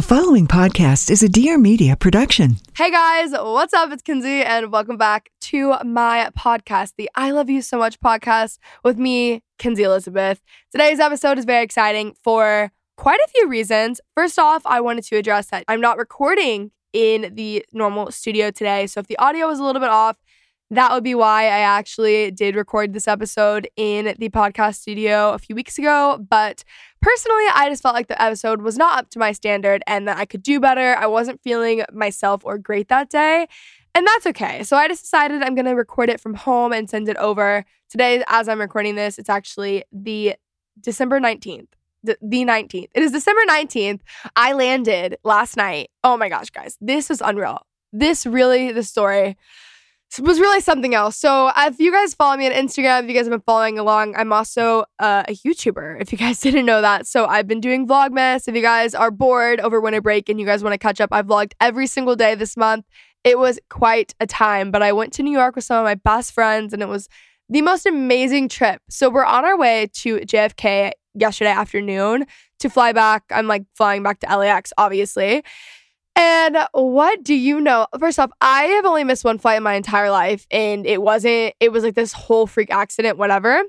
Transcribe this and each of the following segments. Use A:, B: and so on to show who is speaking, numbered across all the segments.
A: The following podcast is a Dear Media production.
B: Hey guys, what's up? It's Kenzie, and welcome back to my podcast, the I Love You So Much podcast with me, Kenzie Elizabeth. Today's episode is very exciting for quite a few reasons. First off, I wanted to address that I'm not recording in the normal studio today. So if the audio is a little bit off, that would be why I actually did record this episode in the podcast studio a few weeks ago. But personally, I just felt like the episode was not up to my standard and that I could do better. I wasn't feeling myself or great that day. And that's okay. So I just decided I'm going to record it from home and send it over. Today, as I'm recording this, it's actually the December 19th. The, the 19th. It is December 19th. I landed last night. Oh my gosh, guys. This was unreal. This really, the story was really something else. So if you guys follow me on Instagram, if you guys have been following along, I'm also uh, a YouTuber. If you guys didn't know that, so I've been doing Vlogmas. If you guys are bored over winter break and you guys want to catch up, I've vlogged every single day this month. It was quite a time, but I went to New York with some of my best friends, and it was the most amazing trip. So we're on our way to JFK yesterday afternoon to fly back. I'm like flying back to LAX, obviously. And what do you know? First off, I have only missed one flight in my entire life, and it wasn't, it was like this whole freak accident, whatever.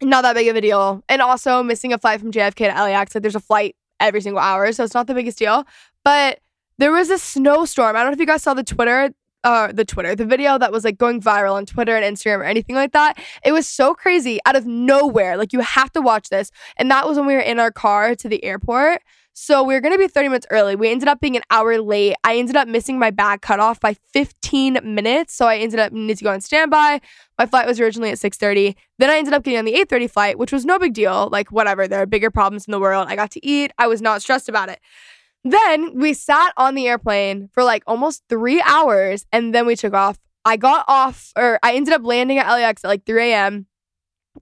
B: Not that big of a deal. And also missing a flight from JFK to LAX, like there's a flight every single hour, so it's not the biggest deal. But there was a snowstorm. I don't know if you guys saw the Twitter, uh, the Twitter, the video that was like going viral on Twitter and Instagram or anything like that. It was so crazy out of nowhere. Like you have to watch this. And that was when we were in our car to the airport. So we were going to be 30 minutes early. We ended up being an hour late. I ended up missing my bag cutoff by 15 minutes. So I ended up needing to go on standby. My flight was originally at 6:30. Then I ended up getting on the 8:30 flight, which was no big deal. Like whatever, there are bigger problems in the world. I got to eat. I was not stressed about it. Then we sat on the airplane for like almost 3 hours and then we took off. I got off or I ended up landing at LAX at like 3 a.m.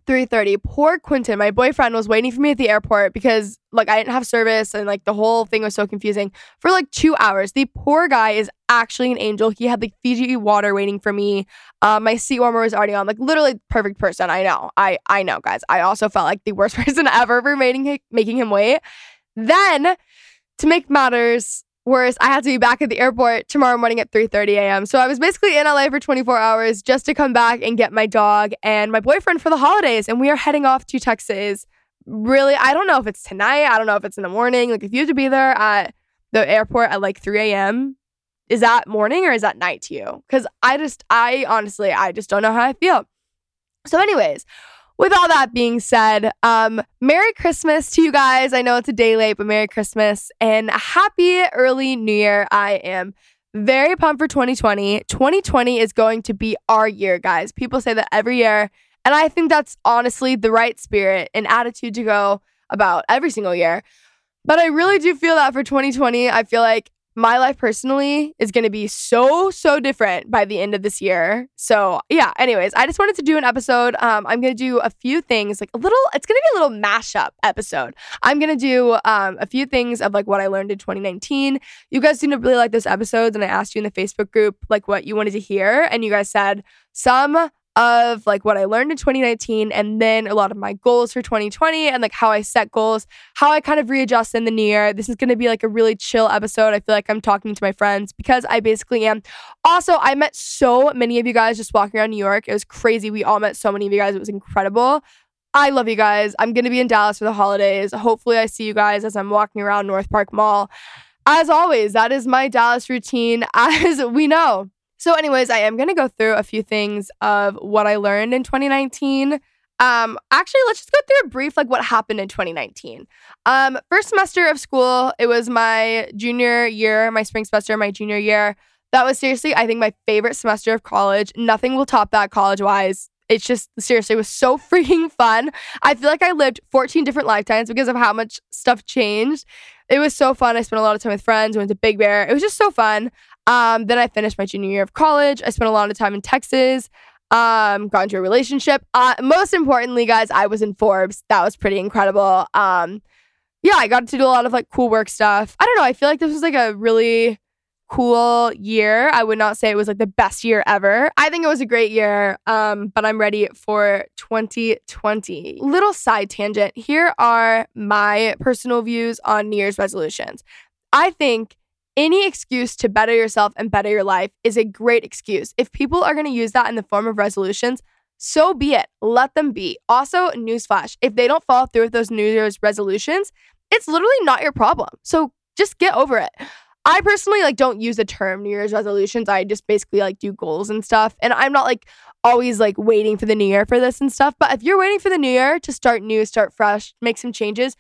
B: 3:30. Poor Quentin, my boyfriend was waiting for me at the airport because like I didn't have service and like the whole thing was so confusing for like 2 hours. The poor guy is actually an angel. He had like Fiji water waiting for me. Uh, my seat warmer was already on. Like literally perfect person. I know. I I know, guys. I also felt like the worst person ever for making making him wait. Then to make matters Worse, I had to be back at the airport tomorrow morning at 3:30 a.m. So I was basically in LA for 24 hours just to come back and get my dog and my boyfriend for the holidays. And we are heading off to Texas. Really, I don't know if it's tonight. I don't know if it's in the morning. Like if you have to be there at the airport at like 3 a.m., is that morning or is that night to you? Because I just, I honestly, I just don't know how I feel. So, anyways, with all that being said, um, Merry Christmas to you guys. I know it's a day late, but Merry Christmas and happy early New Year. I am very pumped for 2020. 2020 is going to be our year, guys. People say that every year. And I think that's honestly the right spirit and attitude to go about every single year. But I really do feel that for 2020, I feel like my life personally is going to be so so different by the end of this year. So yeah anyways i just wanted to do an episode. Um, i'm going to do a few things like a little it's going to be a little mashup episode. I'm going to do um, a few things of like what i learned in 2019 you guys seem to really like those episodes and i asked you in the facebook group like what you wanted to hear and you guys said some of like what I learned in 2019 and then a lot of my goals for 2020 and like how I set goals, how I kind of readjust in the new year. This is going to be like a really chill episode. I feel like I'm talking to my friends because I basically am. Also, I met so many of you guys just walking around New York. It was crazy. We all met so many of you guys. It was incredible. I love you guys. I'm going to be in Dallas for the holidays. Hopefully, I see you guys as I'm walking around North Park Mall. As always, that is my Dallas routine, as we know. So, anyways, I am going to go through a few things of what I learned in 2019. Um, actually, let's just go through a brief like what happened in 2019. Um, first semester of school, it was my junior year, my spring semester, my junior year. That was seriously, I think, my favorite semester of college. Nothing will top that college wise. It's just seriously, it was so freaking fun. I feel like I lived 14 different lifetimes because of how much stuff changed. It was so fun. I spent a lot of time with friends. went to Big Bear. It was just so fun. Um, then I finished my junior year of college. I spent a lot of time in Texas. Um, got into a relationship. Uh, most importantly, guys, I was in Forbes. That was pretty incredible. Um, yeah, I got to do a lot of like cool work stuff. I don't know. I feel like this was like a really cool year. I would not say it was like the best year ever. I think it was a great year, um, but I'm ready for 2020. Little side tangent here are my personal views on New Year's resolutions. I think any excuse to better yourself and better your life is a great excuse. If people are going to use that in the form of resolutions, so be it. Let them be. Also, newsflash if they don't follow through with those New Year's resolutions, it's literally not your problem. So just get over it. I personally like don't use the term New Year's resolutions. I just basically like do goals and stuff. And I'm not like always like waiting for the new year for this and stuff. But if you're waiting for the new year to start new, start fresh, make some changes,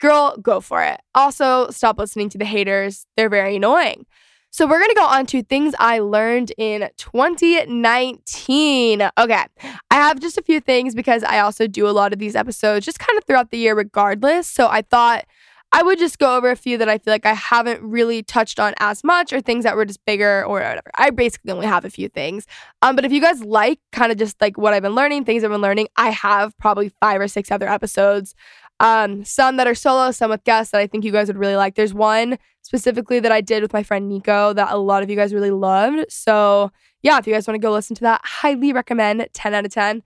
B: girl, go for it. Also, stop listening to the haters. They're very annoying. So, we're going to go on to things I learned in 2019. Okay. I have just a few things because I also do a lot of these episodes just kind of throughout the year, regardless. So, I thought I would just go over a few that I feel like I haven't really touched on as much or things that were just bigger or whatever. I basically only have a few things. Um, but if you guys like kind of just like what I've been learning, things I've been learning, I have probably five or six other episodes. Um, some that are solo, some with guests that I think you guys would really like. There's one specifically that I did with my friend Nico that a lot of you guys really loved. So yeah, if you guys want to go listen to that, highly recommend 10 out of 10.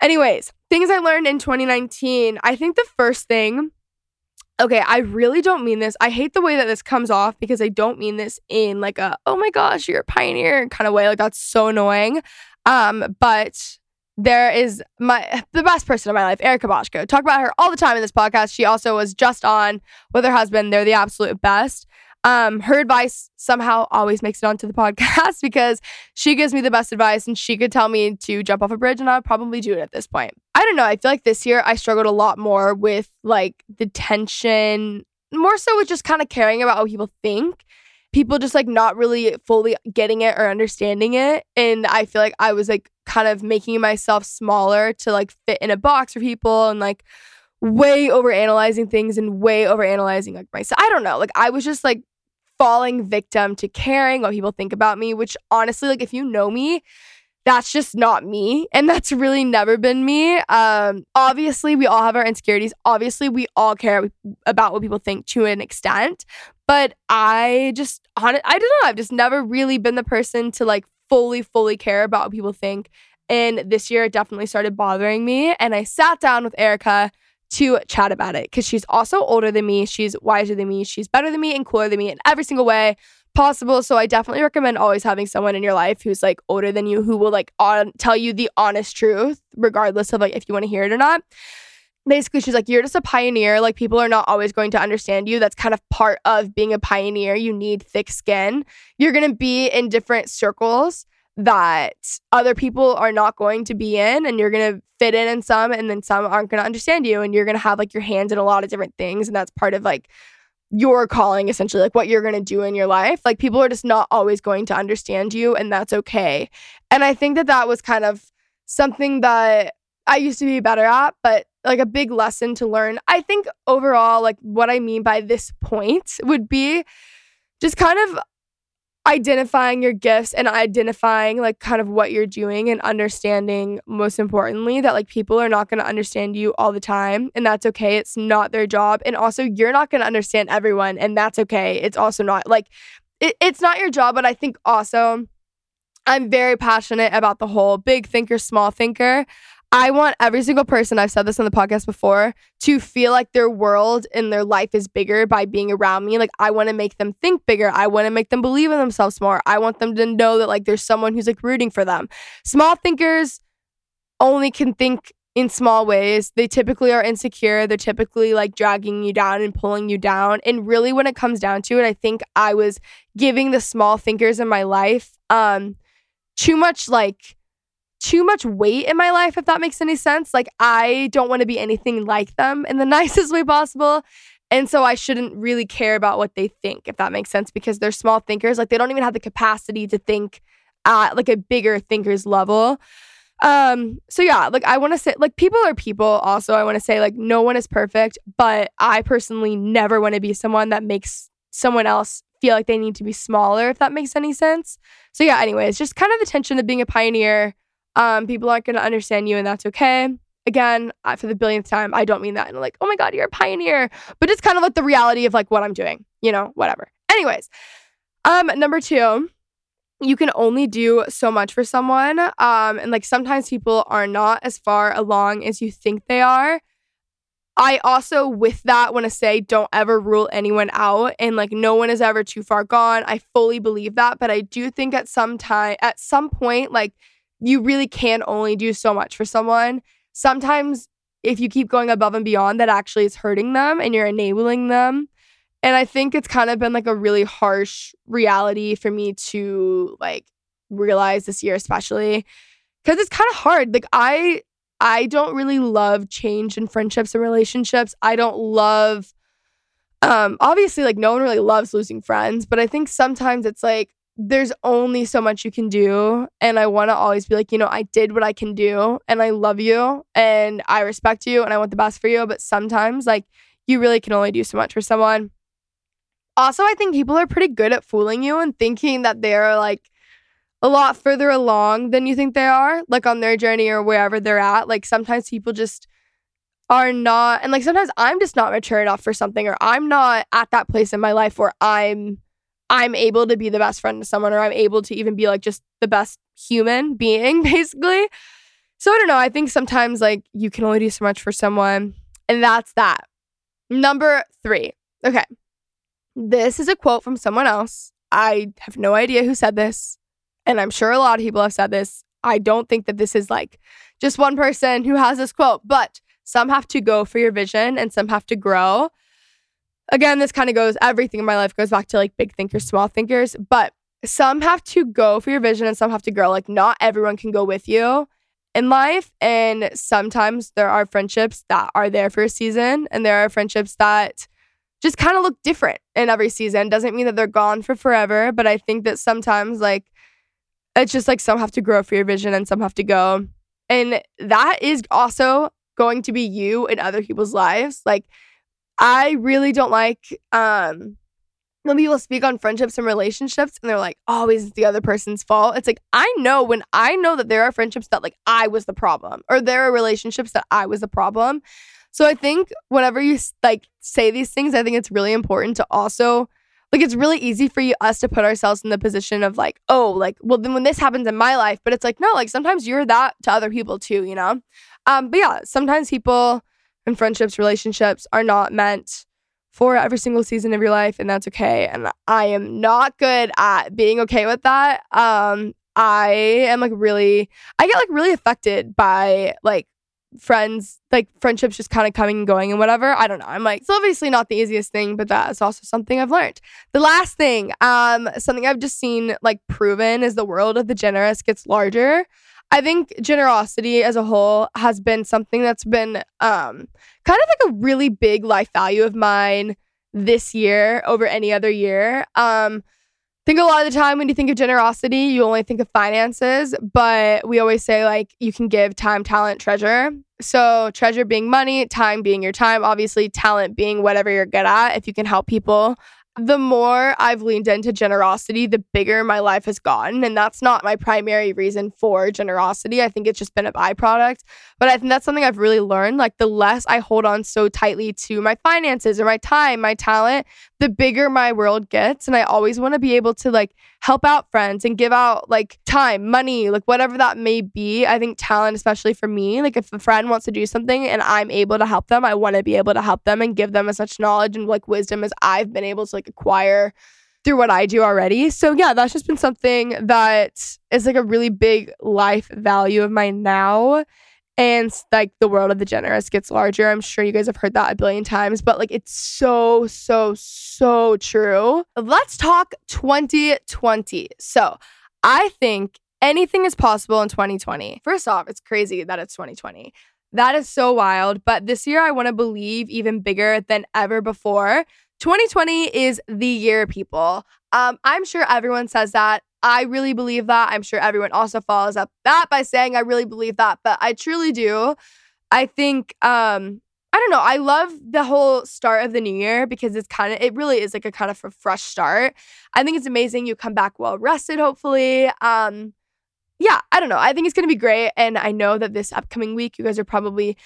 B: Anyways, things I learned in 2019. I think the first thing okay, I really don't mean this. I hate the way that this comes off because I don't mean this in like a, oh my gosh, you're a pioneer kind of way. Like that's so annoying. Um, but there is my the best person in my life, Erica Boschko. Talk about her all the time in this podcast. She also was just on with her husband. They're the absolute best. Um, her advice somehow always makes it onto the podcast because she gives me the best advice and she could tell me to jump off a bridge and I'd probably do it at this point. I don't know. I feel like this year I struggled a lot more with like the tension, more so with just kind of caring about what people think. People just like not really fully getting it or understanding it. And I feel like I was like kind of making myself smaller to like fit in a box for people and like way over analyzing things and way over analyzing like myself. I don't know. Like I was just like falling victim to caring what people think about me, which honestly, like if you know me, that's just not me. And that's really never been me. Um, obviously, we all have our insecurities. Obviously, we all care about what people think to an extent. But I just, I don't know. I've just never really been the person to like fully, fully care about what people think. And this year, it definitely started bothering me. And I sat down with Erica to chat about it because she's also older than me. She's wiser than me. She's better than me and cooler than me in every single way possible. So I definitely recommend always having someone in your life who's like older than you who will like on tell you the honest truth, regardless of like if you want to hear it or not. Basically, she's like, you're just a pioneer. Like, people are not always going to understand you. That's kind of part of being a pioneer. You need thick skin. You're going to be in different circles that other people are not going to be in and you're going to fit in in some and then some aren't going to understand you and you're going to have like your hands in a lot of different things and that's part of like your calling essentially like what you're going to do in your life. Like people are just not always going to understand you and that's okay. And i think that that was kind of something that i used to be better at but like a big lesson to learn. I think overall like what i mean by this point would be just kind of identifying your gifts and identifying like kind of what you're doing and understanding most importantly that like people are not going to understand you all the time and that's okay it's not their job and also you're not going to understand everyone and that's okay it's also not like it, it's not your job but i think also i'm very passionate about the whole big thinker small thinker I want every single person, I've said this on the podcast before, to feel like their world and their life is bigger by being around me. Like, I want to make them think bigger. I want to make them believe in themselves more. I want them to know that, like, there's someone who's like rooting for them. Small thinkers only can think in small ways. They typically are insecure. They're typically like dragging you down and pulling you down. And really, when it comes down to it, I think I was giving the small thinkers in my life um, too much, like, too much weight in my life, if that makes any sense. Like, I don't want to be anything like them in the nicest way possible. And so I shouldn't really care about what they think, if that makes sense, because they're small thinkers. Like, they don't even have the capacity to think at like a bigger thinker's level. Um, so yeah, like I want to say like people are people also. I want to say like no one is perfect, but I personally never want to be someone that makes someone else feel like they need to be smaller, if that makes any sense. So yeah, anyways, just kind of the tension of being a pioneer um, people aren't going to understand you, and that's okay. Again, for the billionth time, I don't mean that And like, oh my God, you're a pioneer, but it's kind of like the reality of like what I'm doing, you know, whatever. Anyways, um, number two, you can only do so much for someone. Um, and like sometimes people are not as far along as you think they are. I also, with that, want to say don't ever rule anyone out and like no one is ever too far gone. I fully believe that. But I do think at some time, at some point, like you really can only do so much for someone. Sometimes if you keep going above and beyond, that actually is hurting them and you're enabling them. And I think it's kind of been like a really harsh reality for me to like realize this year, especially because it's kind of hard. Like, I I don't really love change in friendships and relationships. I don't love um obviously like no one really loves losing friends, but I think sometimes it's like there's only so much you can do and I want to always be like, you know, I did what I can do and I love you and I respect you and I want the best for you, but sometimes like you really can only do so much for someone. Also, I think people are pretty good at fooling you and thinking that they're like a lot further along than you think they are, like on their journey or wherever they're at. Like sometimes people just are not, and like sometimes I'm just not mature enough for something, or I'm not at that place in my life where I'm I'm able to be the best friend to someone, or I'm able to even be like just the best human being, basically. So I don't know. I think sometimes like you can only do so much for someone, and that's that. Number three. Okay. This is a quote from someone else. I have no idea who said this and I'm sure a lot of people have said this. I don't think that this is like just one person who has this quote, but some have to go for your vision and some have to grow. Again, this kind of goes, everything in my life goes back to like big thinkers, small thinkers, but some have to go for your vision and some have to grow. Like, not everyone can go with you in life. And sometimes there are friendships that are there for a season, and there are friendships that just kind of look different in every season. Doesn't mean that they're gone for forever, but I think that sometimes, like, it's just like some have to grow for your vision and some have to go. And that is also going to be you in other people's lives. Like, I really don't like um when people speak on friendships and relationships and they're like, always oh, the other person's fault. It's like, I know when I know that there are friendships that like I was the problem or there are relationships that I was the problem. So I think whenever you like say these things, I think it's really important to also like it's really easy for you us to put ourselves in the position of like oh like well then when this happens in my life but it's like no like sometimes you're that to other people too you know um but yeah sometimes people and friendships relationships are not meant for every single season of your life and that's okay and i am not good at being okay with that um i am like really i get like really affected by like friends, like friendships just kind of coming and going and whatever. I don't know. I'm like, it's obviously not the easiest thing, but that is also something I've learned. The last thing, um, something I've just seen like proven is the world of the generous gets larger. I think generosity as a whole has been something that's been um kind of like a really big life value of mine this year over any other year. Um think a lot of the time when you think of generosity, you only think of finances, but we always say like you can give time, talent, treasure. So, treasure being money, time being your time, obviously, talent being whatever you're good at. If you can help people, the more I've leaned into generosity, the bigger my life has gotten. And that's not my primary reason for generosity. I think it's just been a byproduct. But I think that's something I've really learned. Like, the less I hold on so tightly to my finances or my time, my talent, the bigger my world gets. And I always want to be able to like help out friends and give out like time, money, like whatever that may be. I think talent, especially for me, like if a friend wants to do something and I'm able to help them, I want to be able to help them and give them as much knowledge and like wisdom as I've been able to like acquire through what I do already. So yeah, that's just been something that is like a really big life value of mine now and like the world of the generous gets larger. I'm sure you guys have heard that a billion times, but like it's so, so, so true. Let's talk 2020. So I think anything is possible in 2020. First off, it's crazy that it's 2020. That is so wild. But this year, I want to believe even bigger than ever before. 2020 is the year, people. Um, I'm sure everyone says that. I really believe that. I'm sure everyone also follows up that by saying I really believe that, but I truly do. I think um I don't know. I love the whole start of the new year because it's kind of it really is like a kind of a fresh start. I think it's amazing you come back well rested hopefully. Um yeah, I don't know. I think it's going to be great and I know that this upcoming week you guys are probably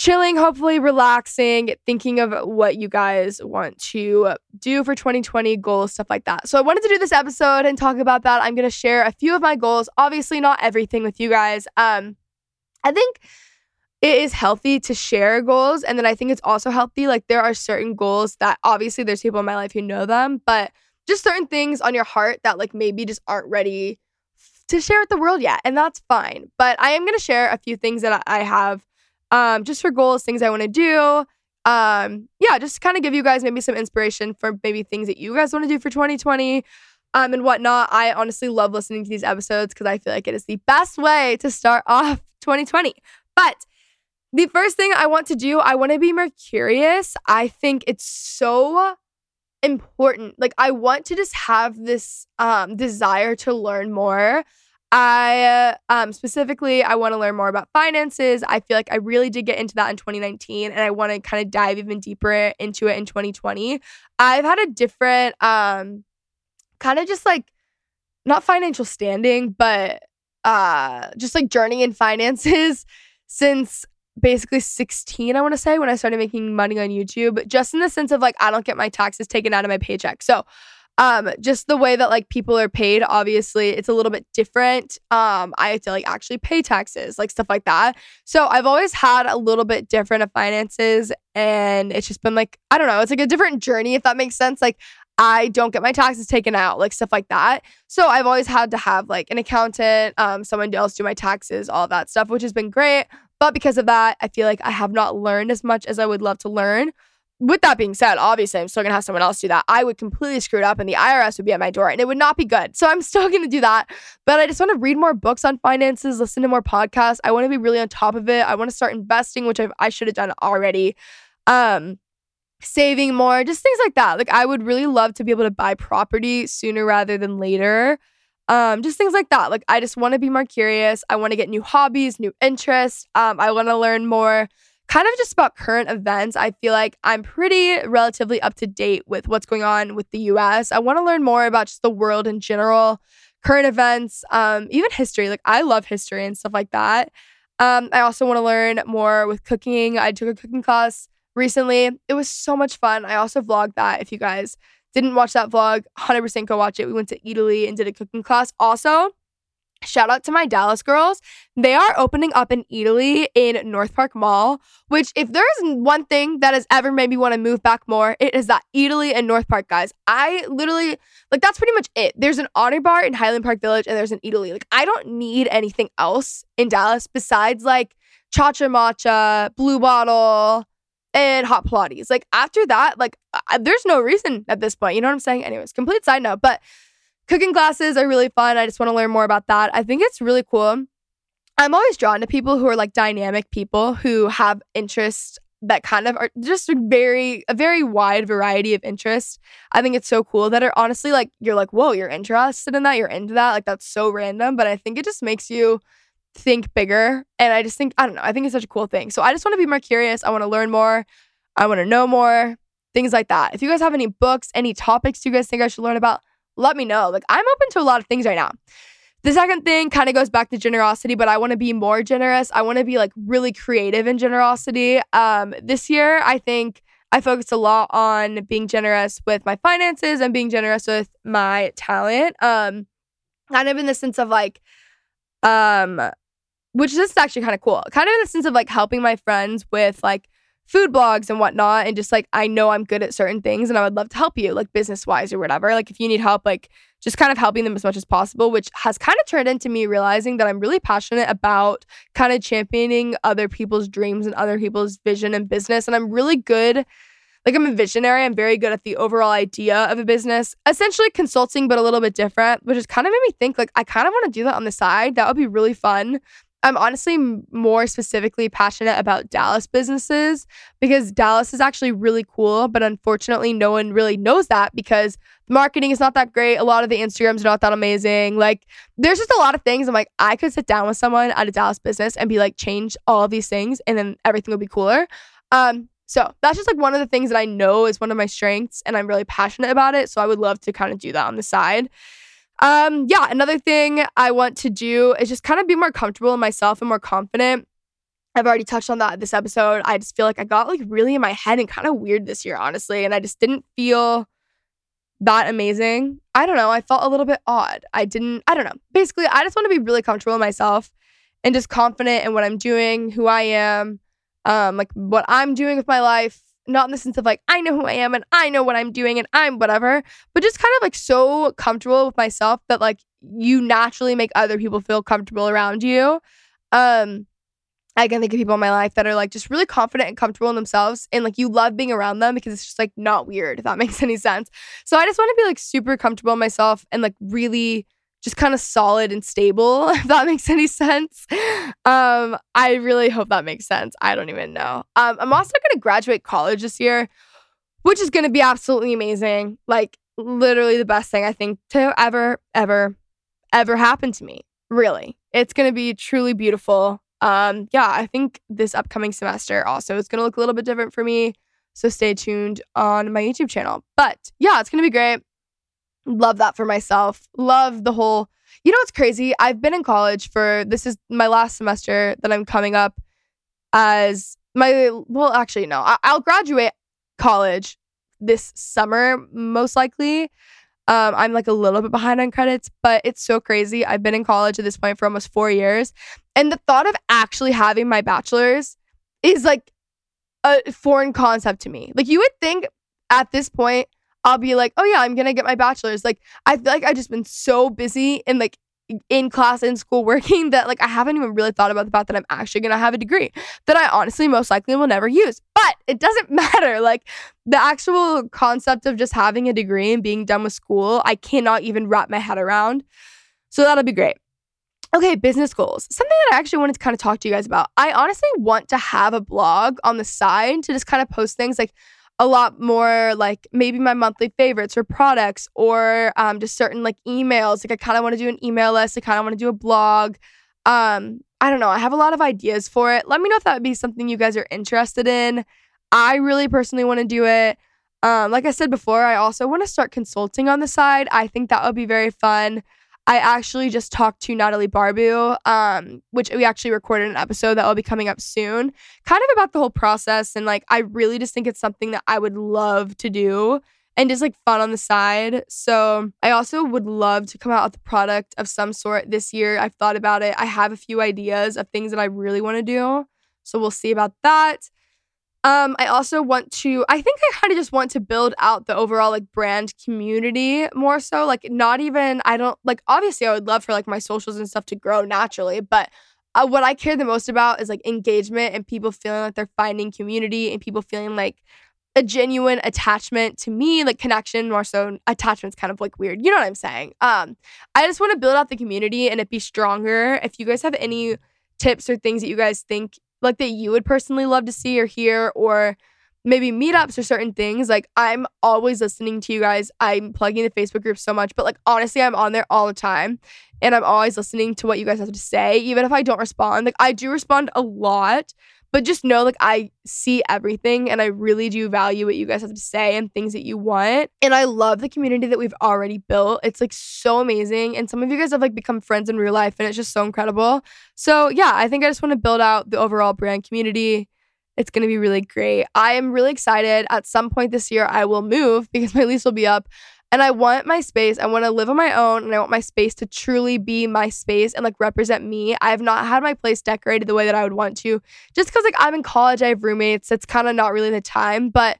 B: chilling, hopefully relaxing, thinking of what you guys want to do for 2020, goals, stuff like that. So I wanted to do this episode and talk about that. I'm going to share a few of my goals, obviously not everything with you guys. Um I think it is healthy to share goals. And then I think it's also healthy. Like there are certain goals that obviously there's people in my life who know them, but just certain things on your heart that like maybe just aren't ready to share with the world yet. And that's fine. But I am going to share a few things that I have um, just for goals, things I want to do. Um, yeah, just kind of give you guys maybe some inspiration for maybe things that you guys want to do for 2020 um, and whatnot. I honestly love listening to these episodes because I feel like it is the best way to start off 2020. But the first thing I want to do, I want to be more curious. I think it's so important. Like I want to just have this um desire to learn more. I um specifically I want to learn more about finances. I feel like I really did get into that in 2019 and I want to kind of dive even deeper into it in 2020. I've had a different um kind of just like not financial standing, but uh just like journey in finances since basically 16, I want to say, when I started making money on YouTube, just in the sense of like, I don't get my taxes taken out of my paycheck. So, um, just the way that like people are paid, obviously, it's a little bit different. Um, I have to like actually pay taxes, like stuff like that. So I've always had a little bit different of finances, and it's just been like, I don't know, it's like a different journey, if that makes sense. Like, I don't get my taxes taken out, like stuff like that. So I've always had to have like an accountant, um, someone else do my taxes, all that stuff, which has been great. But because of that, I feel like I have not learned as much as I would love to learn. With that being said, obviously I'm still gonna have someone else do that. I would completely screw it up and the IRS would be at my door and it would not be good. So I'm still gonna do that. But I just wanna read more books on finances, listen to more podcasts. I wanna be really on top of it. I wanna start investing, which I've, I should have done already. Um, saving more, just things like that. Like I would really love to be able to buy property sooner rather than later. Um, just things like that. Like I just want to be more curious. I want to get new hobbies, new interests. Um, I want to learn more kind of just about current events. I feel like I'm pretty relatively up to date with what's going on with the US. I want to learn more about just the world in general, current events, um, even history. Like I love history and stuff like that. Um, I also want to learn more with cooking. I took a cooking class recently. It was so much fun. I also vlogged that if you guys didn't watch that vlog, 100% go watch it. We went to Eataly and did a cooking class. Also, shout out to my Dallas girls. They are opening up in Eataly in North Park Mall, which, if there is one thing that has ever made me want to move back more, it is that Eataly and North Park, guys. I literally, like, that's pretty much it. There's an Honor Bar in Highland Park Village and there's an Eataly. Like, I don't need anything else in Dallas besides, like, Cha Cha Matcha, Blue Bottle, and hot Pilates. Like after that, like I, there's no reason at this point. You know what I'm saying? Anyways, complete side note, but cooking classes are really fun. I just want to learn more about that. I think it's really cool. I'm always drawn to people who are like dynamic people who have interests that kind of are just very a very wide variety of interests. I think it's so cool that are honestly like you're like, whoa, you're interested in that, you're into that. Like that's so random. But I think it just makes you think bigger. And I just think, I don't know, I think it's such a cool thing. So I just want to be more curious. I want to learn more. I want to know more, things like that. If you guys have any books, any topics you guys think I should learn about, let me know. Like, I'm open to a lot of things right now. The second thing kind of goes back to generosity, but I want to be more generous. I want to be like really creative in generosity. Um, this year, I think I focused a lot on being generous with my finances and being generous with my talent. Um, kind of in the sense of like, um, which is actually kind of cool. Kind of in the sense of like helping my friends with like food blogs and whatnot. And just like, I know I'm good at certain things and I would love to help you, like business wise or whatever. Like, if you need help, like just kind of helping them as much as possible, which has kind of turned into me realizing that I'm really passionate about kind of championing other people's dreams and other people's vision and business. And I'm really good like I'm a visionary. I'm very good at the overall idea of a business, essentially consulting, but a little bit different, which has kind of made me think like I kind of want to do that on the side. That would be really fun. I'm honestly more specifically passionate about Dallas businesses because Dallas is actually really cool, but unfortunately, no one really knows that because marketing is not that great. A lot of the Instagrams are not that amazing. Like, there's just a lot of things. I'm like, I could sit down with someone at a Dallas business and be like, change all of these things, and then everything would be cooler. Um, so that's just like one of the things that I know is one of my strengths, and I'm really passionate about it. So I would love to kind of do that on the side. Um, yeah, another thing I want to do is just kind of be more comfortable in myself and more confident. I've already touched on that this episode. I just feel like I got like really in my head and kind of weird this year, honestly. And I just didn't feel that amazing. I don't know. I felt a little bit odd. I didn't, I don't know. Basically, I just want to be really comfortable in myself and just confident in what I'm doing, who I am, um, like what I'm doing with my life. Not in the sense of like, I know who I am and I know what I'm doing and I'm whatever, but just kind of like so comfortable with myself that like you naturally make other people feel comfortable around you. Um, I can think of people in my life that are like just really confident and comfortable in themselves and like you love being around them because it's just like not weird, if that makes any sense. So I just want to be like super comfortable in myself and like really just kind of solid and stable, if that makes any sense. Um, I really hope that makes sense. I don't even know. Um, I'm also going to graduate college this year, which is going to be absolutely amazing. Like, literally the best thing I think to ever, ever, ever happen to me. Really. It's going to be truly beautiful. Um, yeah, I think this upcoming semester also is going to look a little bit different for me. So stay tuned on my YouTube channel. But yeah, it's going to be great. Love that for myself. Love the whole. You know what's crazy? I've been in college for this is my last semester that I'm coming up as my well actually no. I, I'll graduate college this summer most likely. Um, I'm like a little bit behind on credits, but it's so crazy. I've been in college at this point for almost four years. And the thought of actually having my bachelor's is like a foreign concept to me. Like, you would think at this point, I'll be like, oh yeah, I'm gonna get my bachelor's. Like I feel like I've just been so busy and like in class in school working that like I haven't even really thought about the fact that I'm actually gonna have a degree that I honestly most likely will never use. But it doesn't matter. Like the actual concept of just having a degree and being done with school, I cannot even wrap my head around. So that'll be great. Okay, business goals. Something that I actually wanted to kind of talk to you guys about. I honestly want to have a blog on the side to just kind of post things like a lot more like maybe my monthly favorites or products or um, just certain like emails. Like I kind of want to do an email list. I kind of want to do a blog. Um, I don't know. I have a lot of ideas for it. Let me know if that would be something you guys are interested in. I really personally want to do it. Um, like I said before, I also want to start consulting on the side. I think that would be very fun. I actually just talked to Natalie Barbu, um, which we actually recorded an episode that will be coming up soon, kind of about the whole process. And like, I really just think it's something that I would love to do and just like fun on the side. So I also would love to come out with a product of some sort this year. I've thought about it. I have a few ideas of things that I really want to do. So we'll see about that. Um, I also want to, I think I kind of just want to build out the overall like brand community more so. Like, not even, I don't like, obviously, I would love for like my socials and stuff to grow naturally, but uh, what I care the most about is like engagement and people feeling like they're finding community and people feeling like a genuine attachment to me, like connection more so. Attachment's kind of like weird. You know what I'm saying? Um, I just want to build out the community and it be stronger. If you guys have any tips or things that you guys think like that you would personally love to see or hear or maybe meetups or certain things. Like I'm always listening to you guys. I'm plugging the Facebook group so much, but like honestly, I'm on there all the time and I'm always listening to what you guys have to say, even if I don't respond. Like I do respond a lot, but just know, like, I see everything and I really do value what you guys have to say and things that you want. And I love the community that we've already built. It's like so amazing. And some of you guys have like become friends in real life and it's just so incredible. So, yeah, I think I just want to build out the overall brand community. It's going to be really great. I am really excited. At some point this year, I will move because my lease will be up. And I want my space. I want to live on my own and I want my space to truly be my space and like represent me. I have not had my place decorated the way that I would want to just because like I'm in college, I have roommates. It's kind of not really the time, but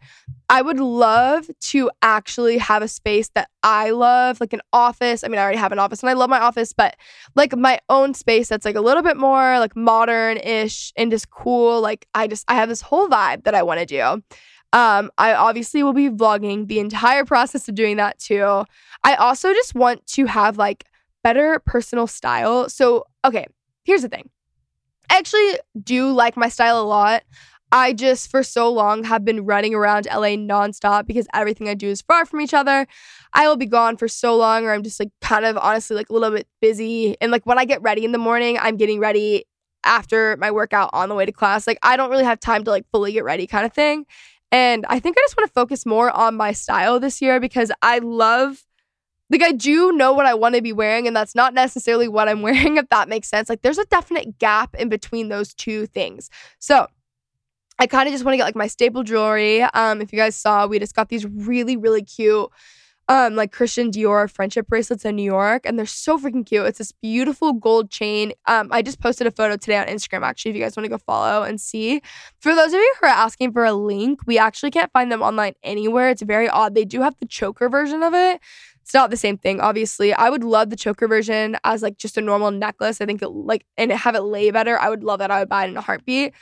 B: I would love to actually have a space that I love, like an office. I mean, I already have an office and I love my office, but like my own space that's like a little bit more like modern ish and just cool. Like I just, I have this whole vibe that I want to do. Um, I obviously will be vlogging the entire process of doing that too. I also just want to have like better personal style. So, okay, here's the thing. I actually do like my style a lot. I just for so long have been running around LA nonstop because everything I do is far from each other. I will be gone for so long, or I'm just like kind of honestly like a little bit busy. And like when I get ready in the morning, I'm getting ready after my workout on the way to class. Like I don't really have time to like fully get ready kind of thing. And I think I just want to focus more on my style this year because I love, like, I do know what I want to be wearing, and that's not necessarily what I'm wearing, if that makes sense. Like, there's a definite gap in between those two things. So, I kind of just want to get like my staple jewelry. Um, if you guys saw, we just got these really, really cute um, like Christian Dior friendship bracelets in New York, and they're so freaking cute. It's this beautiful gold chain. Um, I just posted a photo today on Instagram, actually, if you guys want to go follow and see. For those of you who are asking for a link, we actually can't find them online anywhere. It's very odd. They do have the choker version of it. It's not the same thing, obviously. I would love the choker version as like just a normal necklace. I think it like and have it lay better. I would love that. I would buy it in a heartbeat.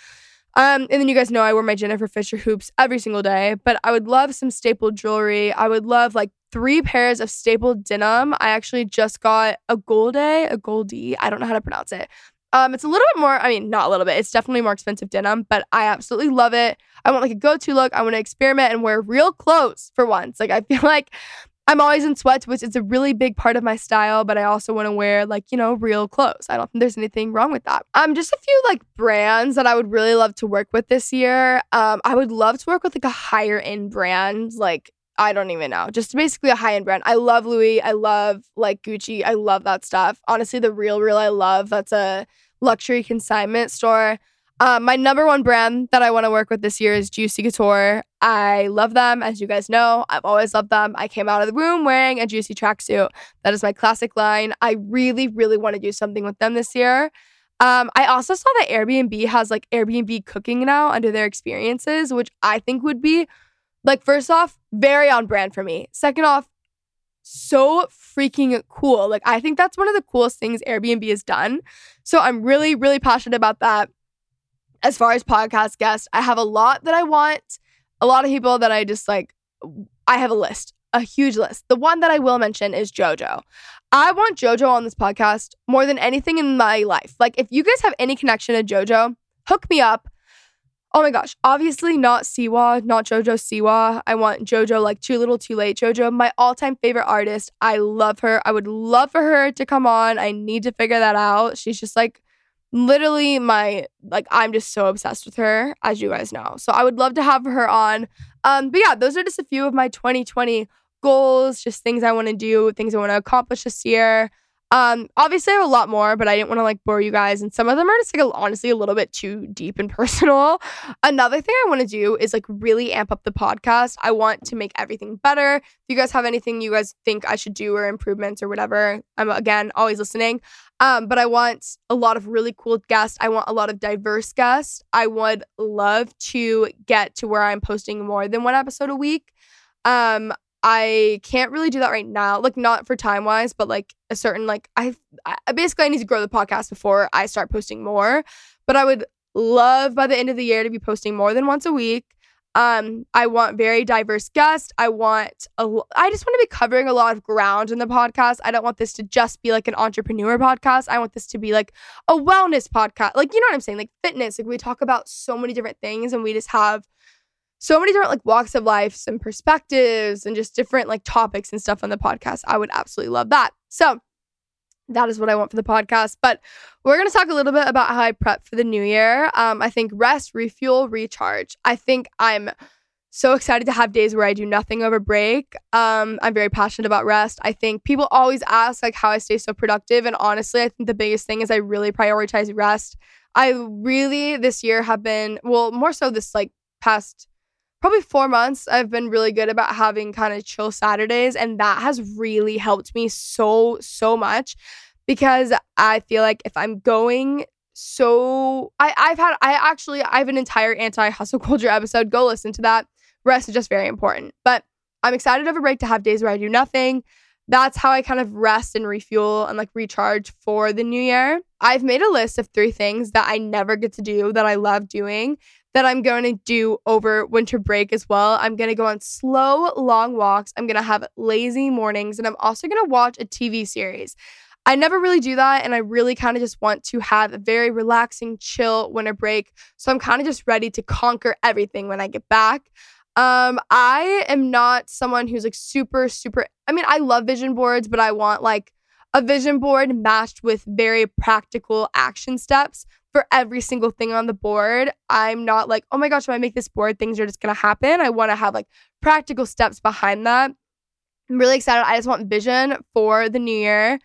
B: Um, and then you guys know I wear my Jennifer Fisher hoops every single day, but I would love some staple jewelry. I would love like three pairs of staple denim. I actually just got a Golde, a Goldie. I don't know how to pronounce it. Um, it's a little bit more, I mean, not a little bit, it's definitely more expensive denim, but I absolutely love it. I want like a go to look. I want to experiment and wear real clothes for once. Like, I feel like I'm always in sweats, which is a really big part of my style, but I also want to wear like, you know, real clothes. I don't think there's anything wrong with that. Um, just a few like brands that I would really love to work with this year. Um, I would love to work with like a higher end brand, like I don't even know. Just basically a high end brand. I love Louis. I love like Gucci. I love that stuff. Honestly, the RealReal I love. That's a luxury consignment store. Um, my number one brand that I want to work with this year is Juicy Couture. I love them, as you guys know. I've always loved them. I came out of the room wearing a Juicy tracksuit. That is my classic line. I really, really want to do something with them this year. Um, I also saw that Airbnb has like Airbnb cooking now under their experiences, which I think would be like, first off, very on brand for me. Second off, so freaking cool. Like, I think that's one of the coolest things Airbnb has done. So I'm really, really passionate about that as far as podcast guests, I have a lot that I want, a lot of people that I just like, I have a list, a huge list. The one that I will mention is JoJo. I want JoJo on this podcast more than anything in my life. Like, if you guys have any connection to JoJo, hook me up. Oh my gosh, obviously not Siwa, not JoJo Siwa. I want JoJo like Too Little Too Late JoJo, my all time favorite artist. I love her. I would love for her to come on. I need to figure that out. She's just like literally my like I'm just so obsessed with her as you guys know. So I would love to have her on. Um but yeah, those are just a few of my 2020 goals, just things I want to do, things I want to accomplish this year. Um, obviously, I have a lot more, but I didn't want to like bore you guys, and some of them are just like a, honestly a little bit too deep and personal. Another thing I want to do is like really amp up the podcast. I want to make everything better. If you guys have anything you guys think I should do or improvements or whatever, I'm again always listening. Um, but I want a lot of really cool guests. I want a lot of diverse guests. I would love to get to where I'm posting more than one episode a week. Um, I can't really do that right now. Like not for time wise, but like a certain like I I basically I need to grow the podcast before I start posting more. But I would love by the end of the year to be posting more than once a week. Um, I want very diverse guests. I want a, I just want to be covering a lot of ground in the podcast. I don't want this to just be like an entrepreneur podcast. I want this to be like a wellness podcast. Like, you know what I'm saying? Like fitness. Like we talk about so many different things and we just have so many different like walks of life and perspectives and just different like topics and stuff on the podcast. I would absolutely love that. So that is what I want for the podcast. But we're going to talk a little bit about how I prep for the new year. Um, I think rest, refuel, recharge. I think I'm so excited to have days where I do nothing over break. Um, I'm very passionate about rest. I think people always ask like how I stay so productive, and honestly, I think the biggest thing is I really prioritize rest. I really this year have been well more so this like past probably four months, I've been really good about having kind of chill Saturdays. And that has really helped me so, so much because I feel like if I'm going so I, I've had I actually I have an entire anti-hustle culture episode. Go listen to that. Rest is just very important. But I'm excited over break to have days where I do nothing. That's how I kind of rest and refuel and like recharge for the new year. I've made a list of three things that I never get to do that I love doing that I'm going to do over winter break as well. I'm going to go on slow, long walks. I'm going to have lazy mornings, and I'm also going to watch a TV series. I never really do that, and I really kind of just want to have a very relaxing, chill winter break. So I'm kind of just ready to conquer everything when I get back. Um, I am not someone who's like super, super. I mean, I love vision boards, but I want like a vision board matched with very practical action steps for every single thing on the board. I'm not like, oh my gosh, if I make this board, things are just gonna happen. I wanna have like practical steps behind that. I'm really excited. I just want vision for the new year.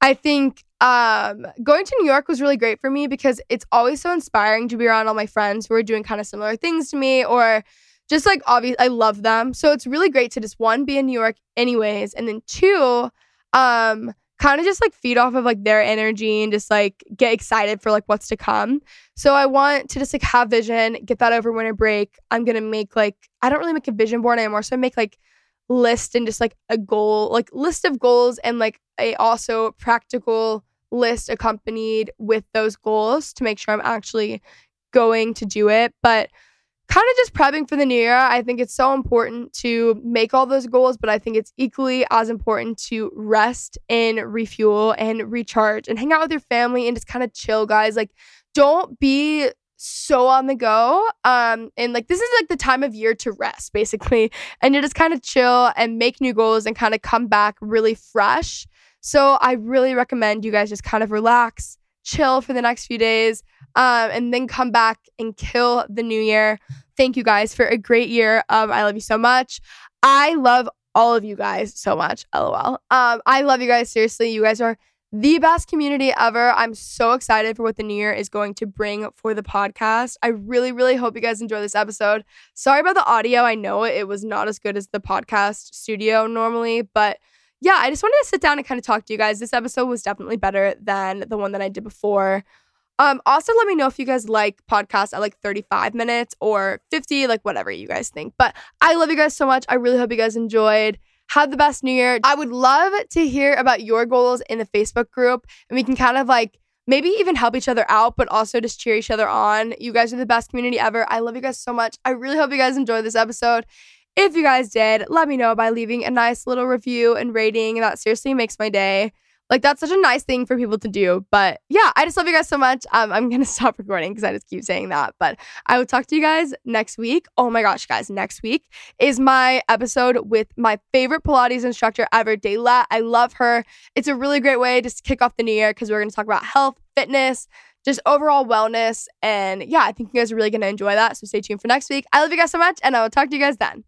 B: I think um, going to New York was really great for me because it's always so inspiring to be around all my friends who are doing kind of similar things to me or just like obvious, I love them. So it's really great to just one be in New York, anyways, and then two, um, kind of just like feed off of like their energy and just like get excited for like what's to come. So I want to just like have vision, get that over winter break. I'm gonna make like I don't really make a vision board anymore, so I make like list and just like a goal, like list of goals and like a also practical list accompanied with those goals to make sure I'm actually going to do it. But kind of just prepping for the new year. I think it's so important to make all those goals, but I think it's equally as important to rest and refuel and recharge and hang out with your family and just kind of chill, guys. Like, don't be so on the go. Um, and like this is like the time of year to rest, basically, and you just kind of chill and make new goals and kind of come back really fresh. So I really recommend you guys just kind of relax, chill for the next few days, um, and then come back and kill the new year. Thank you guys for a great year of I love you so much. I love all of you guys so much. LOL. Um, I love you guys seriously. You guys are the best community ever. I'm so excited for what the new year is going to bring for the podcast. I really, really hope you guys enjoy this episode. Sorry about the audio. I know it was not as good as the podcast studio normally, but yeah, I just wanted to sit down and kind of talk to you guys. This episode was definitely better than the one that I did before. Um, also, let me know if you guys like podcasts at like 35 minutes or 50, like whatever you guys think. But I love you guys so much. I really hope you guys enjoyed. Have the best new year. I would love to hear about your goals in the Facebook group, and we can kind of like maybe even help each other out, but also just cheer each other on. You guys are the best community ever. I love you guys so much. I really hope you guys enjoyed this episode. If you guys did, let me know by leaving a nice little review and rating. That seriously makes my day. Like that's such a nice thing for people to do. But yeah, I just love you guys so much. Um, I'm gonna stop recording because I just keep saying that. But I will talk to you guys next week. Oh my gosh, guys, next week is my episode with my favorite Pilates instructor ever, Dayla. I love her. It's a really great way just to kick off the new year because we're gonna talk about health, fitness, just overall wellness. And yeah, I think you guys are really gonna enjoy that. So stay tuned for next week. I love you guys so much, and I will talk to you guys then.